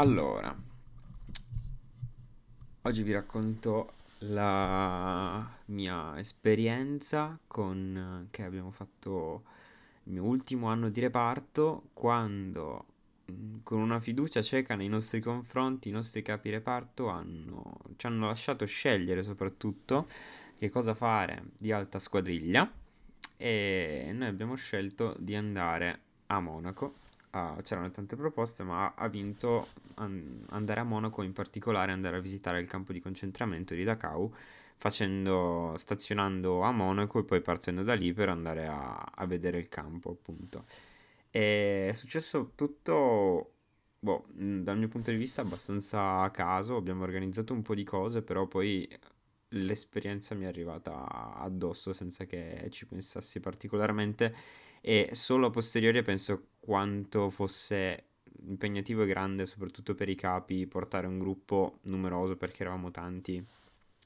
Allora, oggi vi racconto la mia esperienza con che abbiamo fatto il mio ultimo anno di reparto quando mm, con una fiducia cieca nei nostri confronti i nostri capi reparto hanno, ci hanno lasciato scegliere soprattutto che cosa fare di alta squadriglia e noi abbiamo scelto di andare a Monaco. Ah, c'erano tante proposte, ma ha vinto an- andare a Monaco, in particolare andare a visitare il campo di concentramento di Dachau, facendo, stazionando a Monaco e poi partendo da lì per andare a, a vedere il campo, appunto. E è successo tutto, boh, dal mio punto di vista abbastanza a caso, abbiamo organizzato un po' di cose, però poi l'esperienza mi è arrivata addosso senza che ci pensassi particolarmente e solo a posteriori penso quanto fosse impegnativo e grande soprattutto per i capi portare un gruppo numeroso perché eravamo tanti,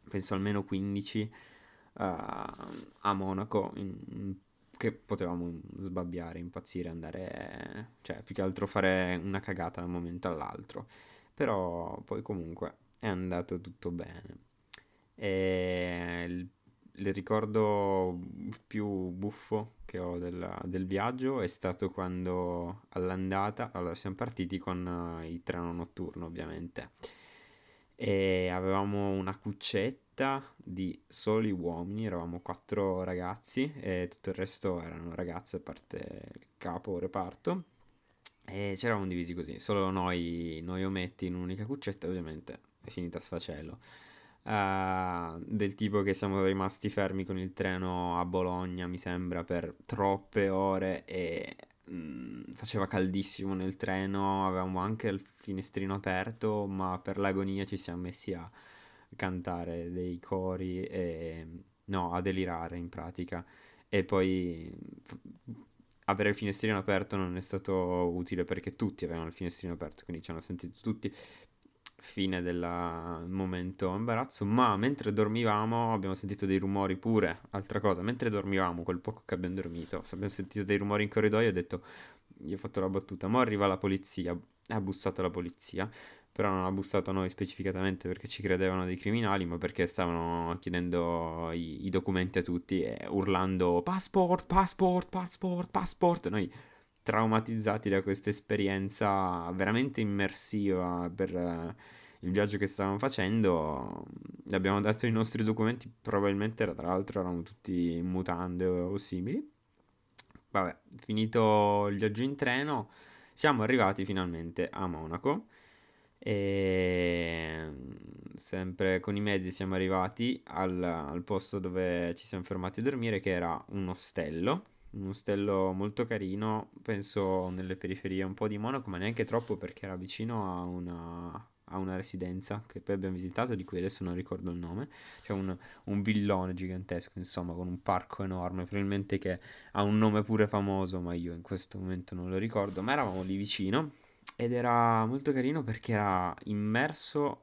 penso almeno 15 uh, eh, a Monaco in, che potevamo sbabbiare, impazzire, andare, cioè più che altro fare una cagata da un momento all'altro. Però poi comunque è andato tutto bene. E il, il ricordo più buffo che ho del, del, viaggio è stato quando all'andata, allora siamo partiti con uh, il treno notturno ovviamente e avevamo una cuccetta di soli uomini, eravamo quattro ragazzi e tutto il resto erano ragazze a parte il capo reparto e ci eravamo divisi così, solo noi, noi ometti in un'unica cuccetta ovviamente è finita a sfacello uh, del tipo che siamo rimasti fermi con il treno a Bologna, mi sembra, per troppe ore e mh, mm, faceva caldissimo nel treno, avevamo anche il finestrino aperto, ma per l'agonia ci siamo messi a cantare dei cori e no, a delirare in pratica. E poi avere il finestrino aperto non è stato utile perché tutti avevano il finestrino aperto, quindi ci hanno sentito tutti fine del momento imbarazzo, ma mentre dormivamo abbiamo sentito dei rumori pure, altra cosa, mentre dormivamo, quel poco che abbiamo dormito, abbiamo sentito dei rumori in corridoio e ho detto, gli ho fatto la battuta, ma arriva la polizia, ha bussato la polizia, però non ha bussato noi specificatamente perché ci credevano dei criminali, ma perché stavano chiedendo i, i documenti a tutti e urlando passport, passport, passport, passport, noi traumatizzati da questa esperienza veramente immersiva per uh, il viaggio che stavamo facendo. Gli abbiamo dato i nostri documenti, probabilmente tra l'altro erano tutti mutande o, simili. Vabbè, finito il viaggio in treno, siamo arrivati finalmente a Monaco e sempre con i mezzi siamo arrivati al, al posto dove ci siamo fermati a dormire che era un ostello un ostello molto carino, penso nelle periferie un po' di Monaco, ma neanche troppo perché era vicino a una, a una residenza che poi abbiamo visitato, di cui adesso non ricordo il nome. C'è un, un villone gigantesco, insomma, con un parco enorme, probabilmente che ha un nome pure famoso, ma io in questo momento non lo ricordo. Ma eravamo lì vicino ed era molto carino perché era immerso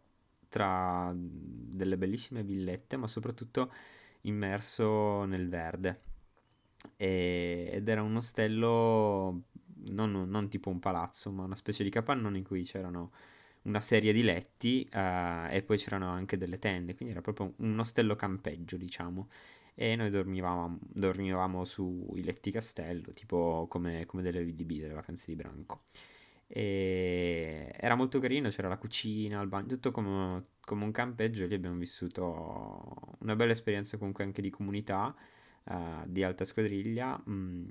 tra delle bellissime villette, ma soprattutto immerso nel verde e, ed era un ostello non, non, tipo un palazzo, ma una specie di capannone in cui c'erano una serie di letti uh, e poi c'erano anche delle tende, quindi era proprio un ostello campeggio, diciamo. E noi dormivamo, dormivamo sui letti castello, tipo come, come delle VDB, delle vacanze di branco. E era molto carino, c'era la cucina, il bagno, tutto come, come un campeggio lì abbiamo vissuto una bella esperienza comunque anche di comunità uh, di alta squadriglia. Mm,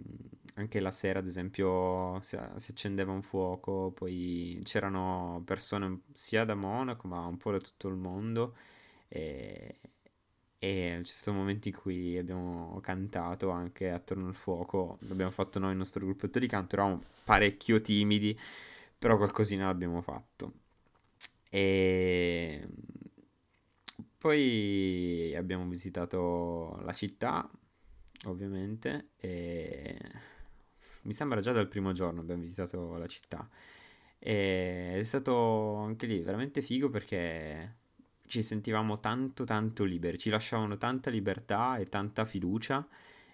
anche la sera, ad esempio, si, si, accendeva un fuoco, poi c'erano persone sia da Monaco, ma un po' da tutto il mondo. E, e ci sono momenti in cui abbiamo cantato anche attorno al fuoco. L'abbiamo fatto noi il nostro gruppetto di canto, eravamo parecchio timidi, però qualcosina l'abbiamo fatto. E poi abbiamo visitato la città, ovviamente, e mi sembra già dal primo giorno abbiamo visitato la città. E è stato anche lì veramente figo perché ci sentivamo tanto tanto liberi, ci lasciavano tanta libertà e tanta fiducia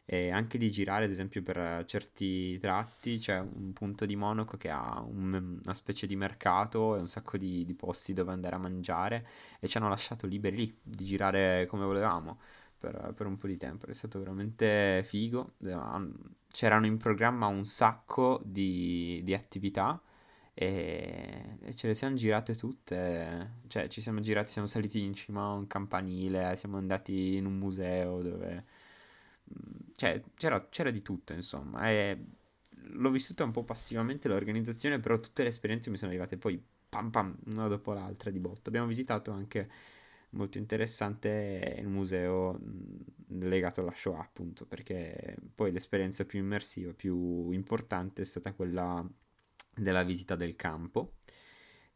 e anche di girare, ad esempio, per certi tratti. C'è un punto di Monaco che ha un- una specie di mercato e un sacco di, di posti dove andare a mangiare e ci hanno lasciato liberi lì di girare come volevamo per, per un po' di tempo. È stato veramente figo. C'erano in programma un sacco di, di attività e, e ce le siamo girate tutte. Cioè, ci siamo girati, siamo saliti in cima a un campanile, siamo andati in un museo dove cioè, c'era, c'era di tutto, insomma. E l'ho vissuta un po' passivamente l'organizzazione, però tutte le esperienze mi sono arrivate poi pam pam, una dopo l'altra di botto. Abbiamo visitato anche molto interessante il museo legato alla Shoah, appunto, perché poi l'esperienza più immersiva, più importante è stata quella della visita del campo,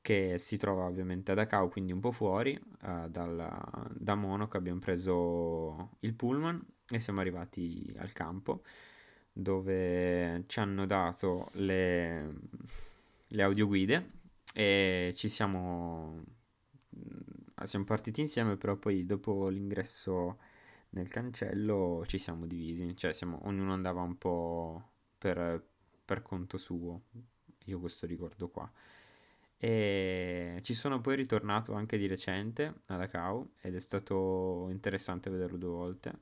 che si trova ovviamente a Dachau, quindi un po' fuori, uh, dal, da Monaco abbiamo preso il pullman e siamo arrivati al campo dove ci hanno dato le, le audioguide e ci siamo, siamo partiti insieme, però poi dopo l'ingresso nel cancello ci siamo divisi, cioè siamo, ognuno andava un po' per, per conto suo, io questo ricordo qua. E ci sono poi ritornato anche di recente a Dachau ed è stato interessante vederlo due volte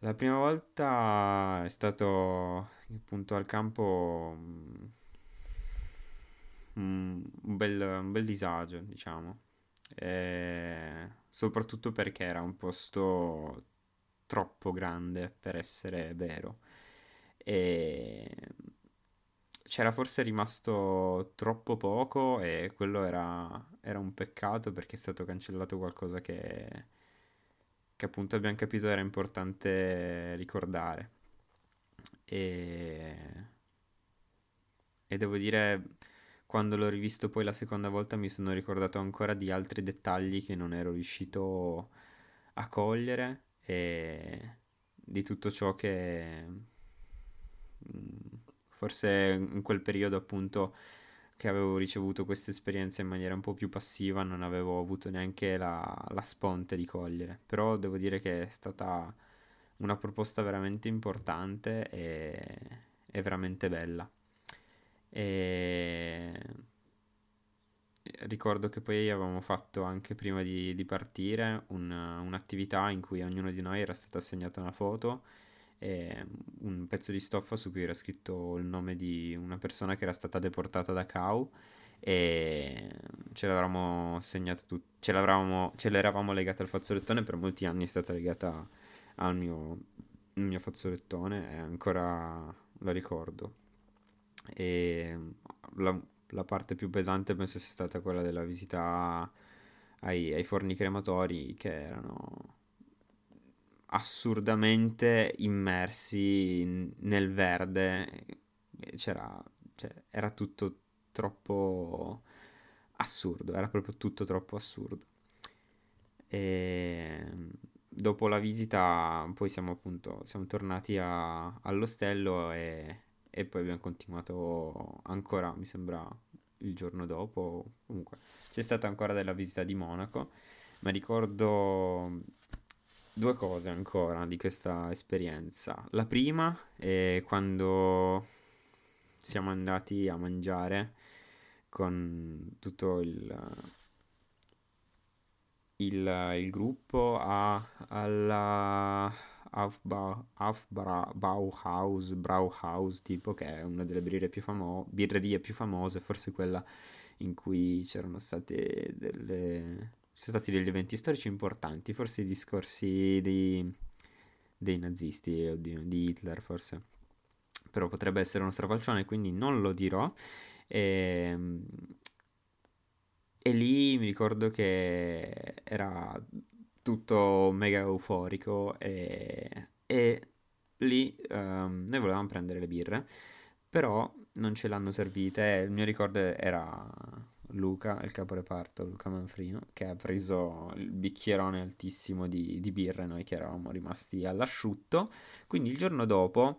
la prima volta è stato appunto al campo mm, un bel, un bel disagio, diciamo. E soprattutto perché era un posto troppo grande per essere vero. E c'era forse rimasto troppo poco e quello era, era un peccato perché è stato cancellato qualcosa che che appunto abbiamo capito era importante ricordare. E, e devo dire, quando l'ho rivisto poi la seconda volta mi sono ricordato ancora di altri dettagli che non ero riuscito a cogliere e di tutto ciò che mm, forse in quel periodo appunto che avevo ricevuto questa esperienza in maniera un po' più passiva, non avevo avuto neanche la, la sponte di cogliere. Però devo dire che è stata una proposta veramente importante e, e veramente bella. E ricordo che poi avevamo fatto anche prima di, di partire un, un'attività in cui ognuno di noi era stata assegnata una foto e un pezzo di stoffa su cui era scritto il nome di una persona che era stata deportata da Cau e ce l'avevamo segnata tutti, ce ce l'eravamo legata al fazzolettone per molti anni è stata legata al mio, mio fazzolettone e ancora la ricordo e la, la, parte più pesante penso sia stata quella della visita ai, ai forni crematori che erano assurdamente immersi nel verde. C'era, cioè, era tutto troppo assurdo, era proprio tutto troppo assurdo. E dopo la visita poi siamo appunto siamo tornati a, all'ostello e, e poi abbiamo continuato ancora, mi sembra, il giorno dopo. Comunque c'è stata ancora della visita di Monaco, ma ricordo due cose ancora di questa esperienza. La prima è quando siamo andati a mangiare con tutto il, il, il gruppo a, alla Aufbauhaus, Brauhaus, tipo che è una delle birrerie più, famo- birrerie più famose, forse quella in cui c'erano state delle sono stati degli eventi storici importanti, forse i discorsi dei, dei nazisti, oddio, di Hitler forse, però potrebbe essere uno strafalcione, quindi non lo dirò. E, ehm, e lì mi ricordo che era tutto mega euforico e, e lì um, noi volevamo prendere le birre, però non ce l'hanno servite. Il mio ricordo era Luca, il caporeparto, Luca Manfrino, che ha preso il bicchierone altissimo di, di birra, noi che eravamo rimasti all'asciutto. Quindi il giorno dopo,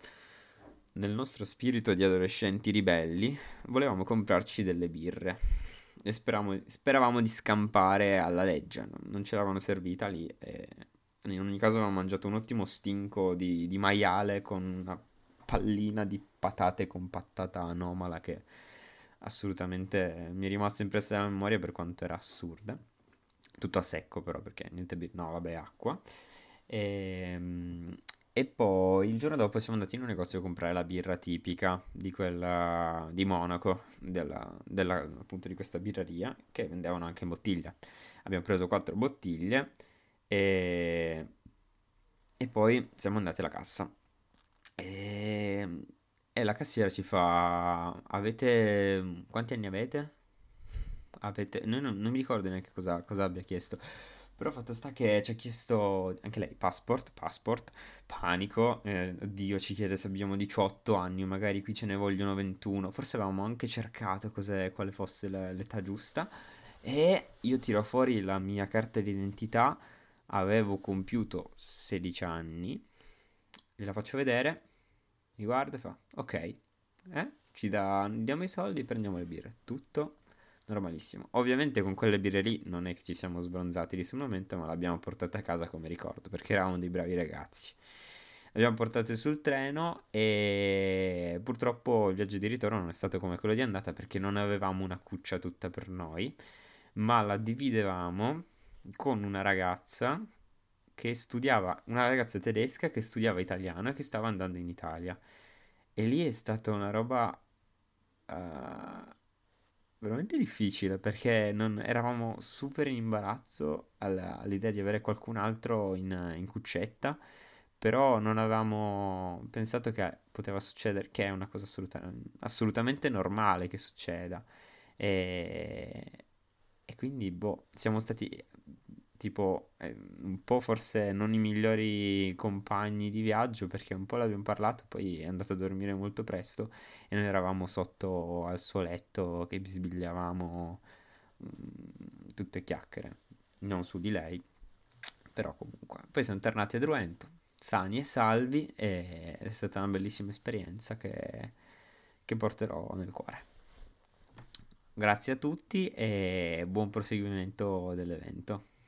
nel nostro spirito di adolescenti ribelli, volevamo comprarci delle birre. E speravamo, speravamo di scampare alla legge, non ce l'avevano servita lì e in ogni caso avevamo mangiato un ottimo stinco di, di maiale con una pallina di patate compattata anomala che assolutamente mi è rimasta impressa nella memoria per quanto era assurda. Tutto a secco però perché niente birra, no vabbè acqua. E, ehm, e poi il giorno dopo siamo andati in un negozio a comprare la birra tipica di quella di Monaco, della, della, appunto di questa birreria, che vendevano anche in bottiglia. Abbiamo preso quattro bottiglie e, e poi siamo andati alla cassa. E, e la cassiera ci fa: Avete. Quanti anni avete? Avete. Noi non, non mi ricordo neanche cosa, cosa abbia chiesto. Però fatto sta che ci ha chiesto anche lei passport, passport, panico, eh, Dio ci chiede se abbiamo 18 anni, magari qui ce ne vogliono 21, forse avevamo anche cercato quale fosse l'età giusta e io tiro fuori la mia carta d'identità, avevo compiuto 16 anni, gliela faccio vedere, mi guarda e fa ok, eh? Ci dà, diamo i soldi e prendiamo le birre, tutto normalissimo. Ovviamente con quelle birre lì non è che ci siamo sbronzati lì sul momento, ma l'abbiamo portate a casa come ricordo, perché eravamo dei bravi ragazzi. Le abbiamo portate sul treno e purtroppo il viaggio di ritorno non è stato come quello di andata perché non avevamo una cuccia tutta per noi, ma la dividevamo con una ragazza che studiava, una ragazza tedesca che studiava italiano e che stava andando in Italia. E lì è stata una roba... Uh, veramente difficile perché non, eravamo super in imbarazzo alla, all'idea di avere qualcun altro in, in, cuccetta, però non avevamo pensato che poteva succedere, che è una cosa assoluta, assolutamente normale che succeda. E, e quindi, boh, siamo stati tipo eh, un po' forse non i migliori compagni di viaggio perché un po' l'abbiamo parlato, poi è andato a dormire molto presto e noi eravamo sotto al suo letto che bisbigliavamo mm, tutte chiacchiere, non su di lei, però comunque. Poi siamo tornati a Druento, sani e salvi e è stata una bellissima esperienza che, che porterò nel cuore. Grazie a tutti e buon proseguimento dell'evento.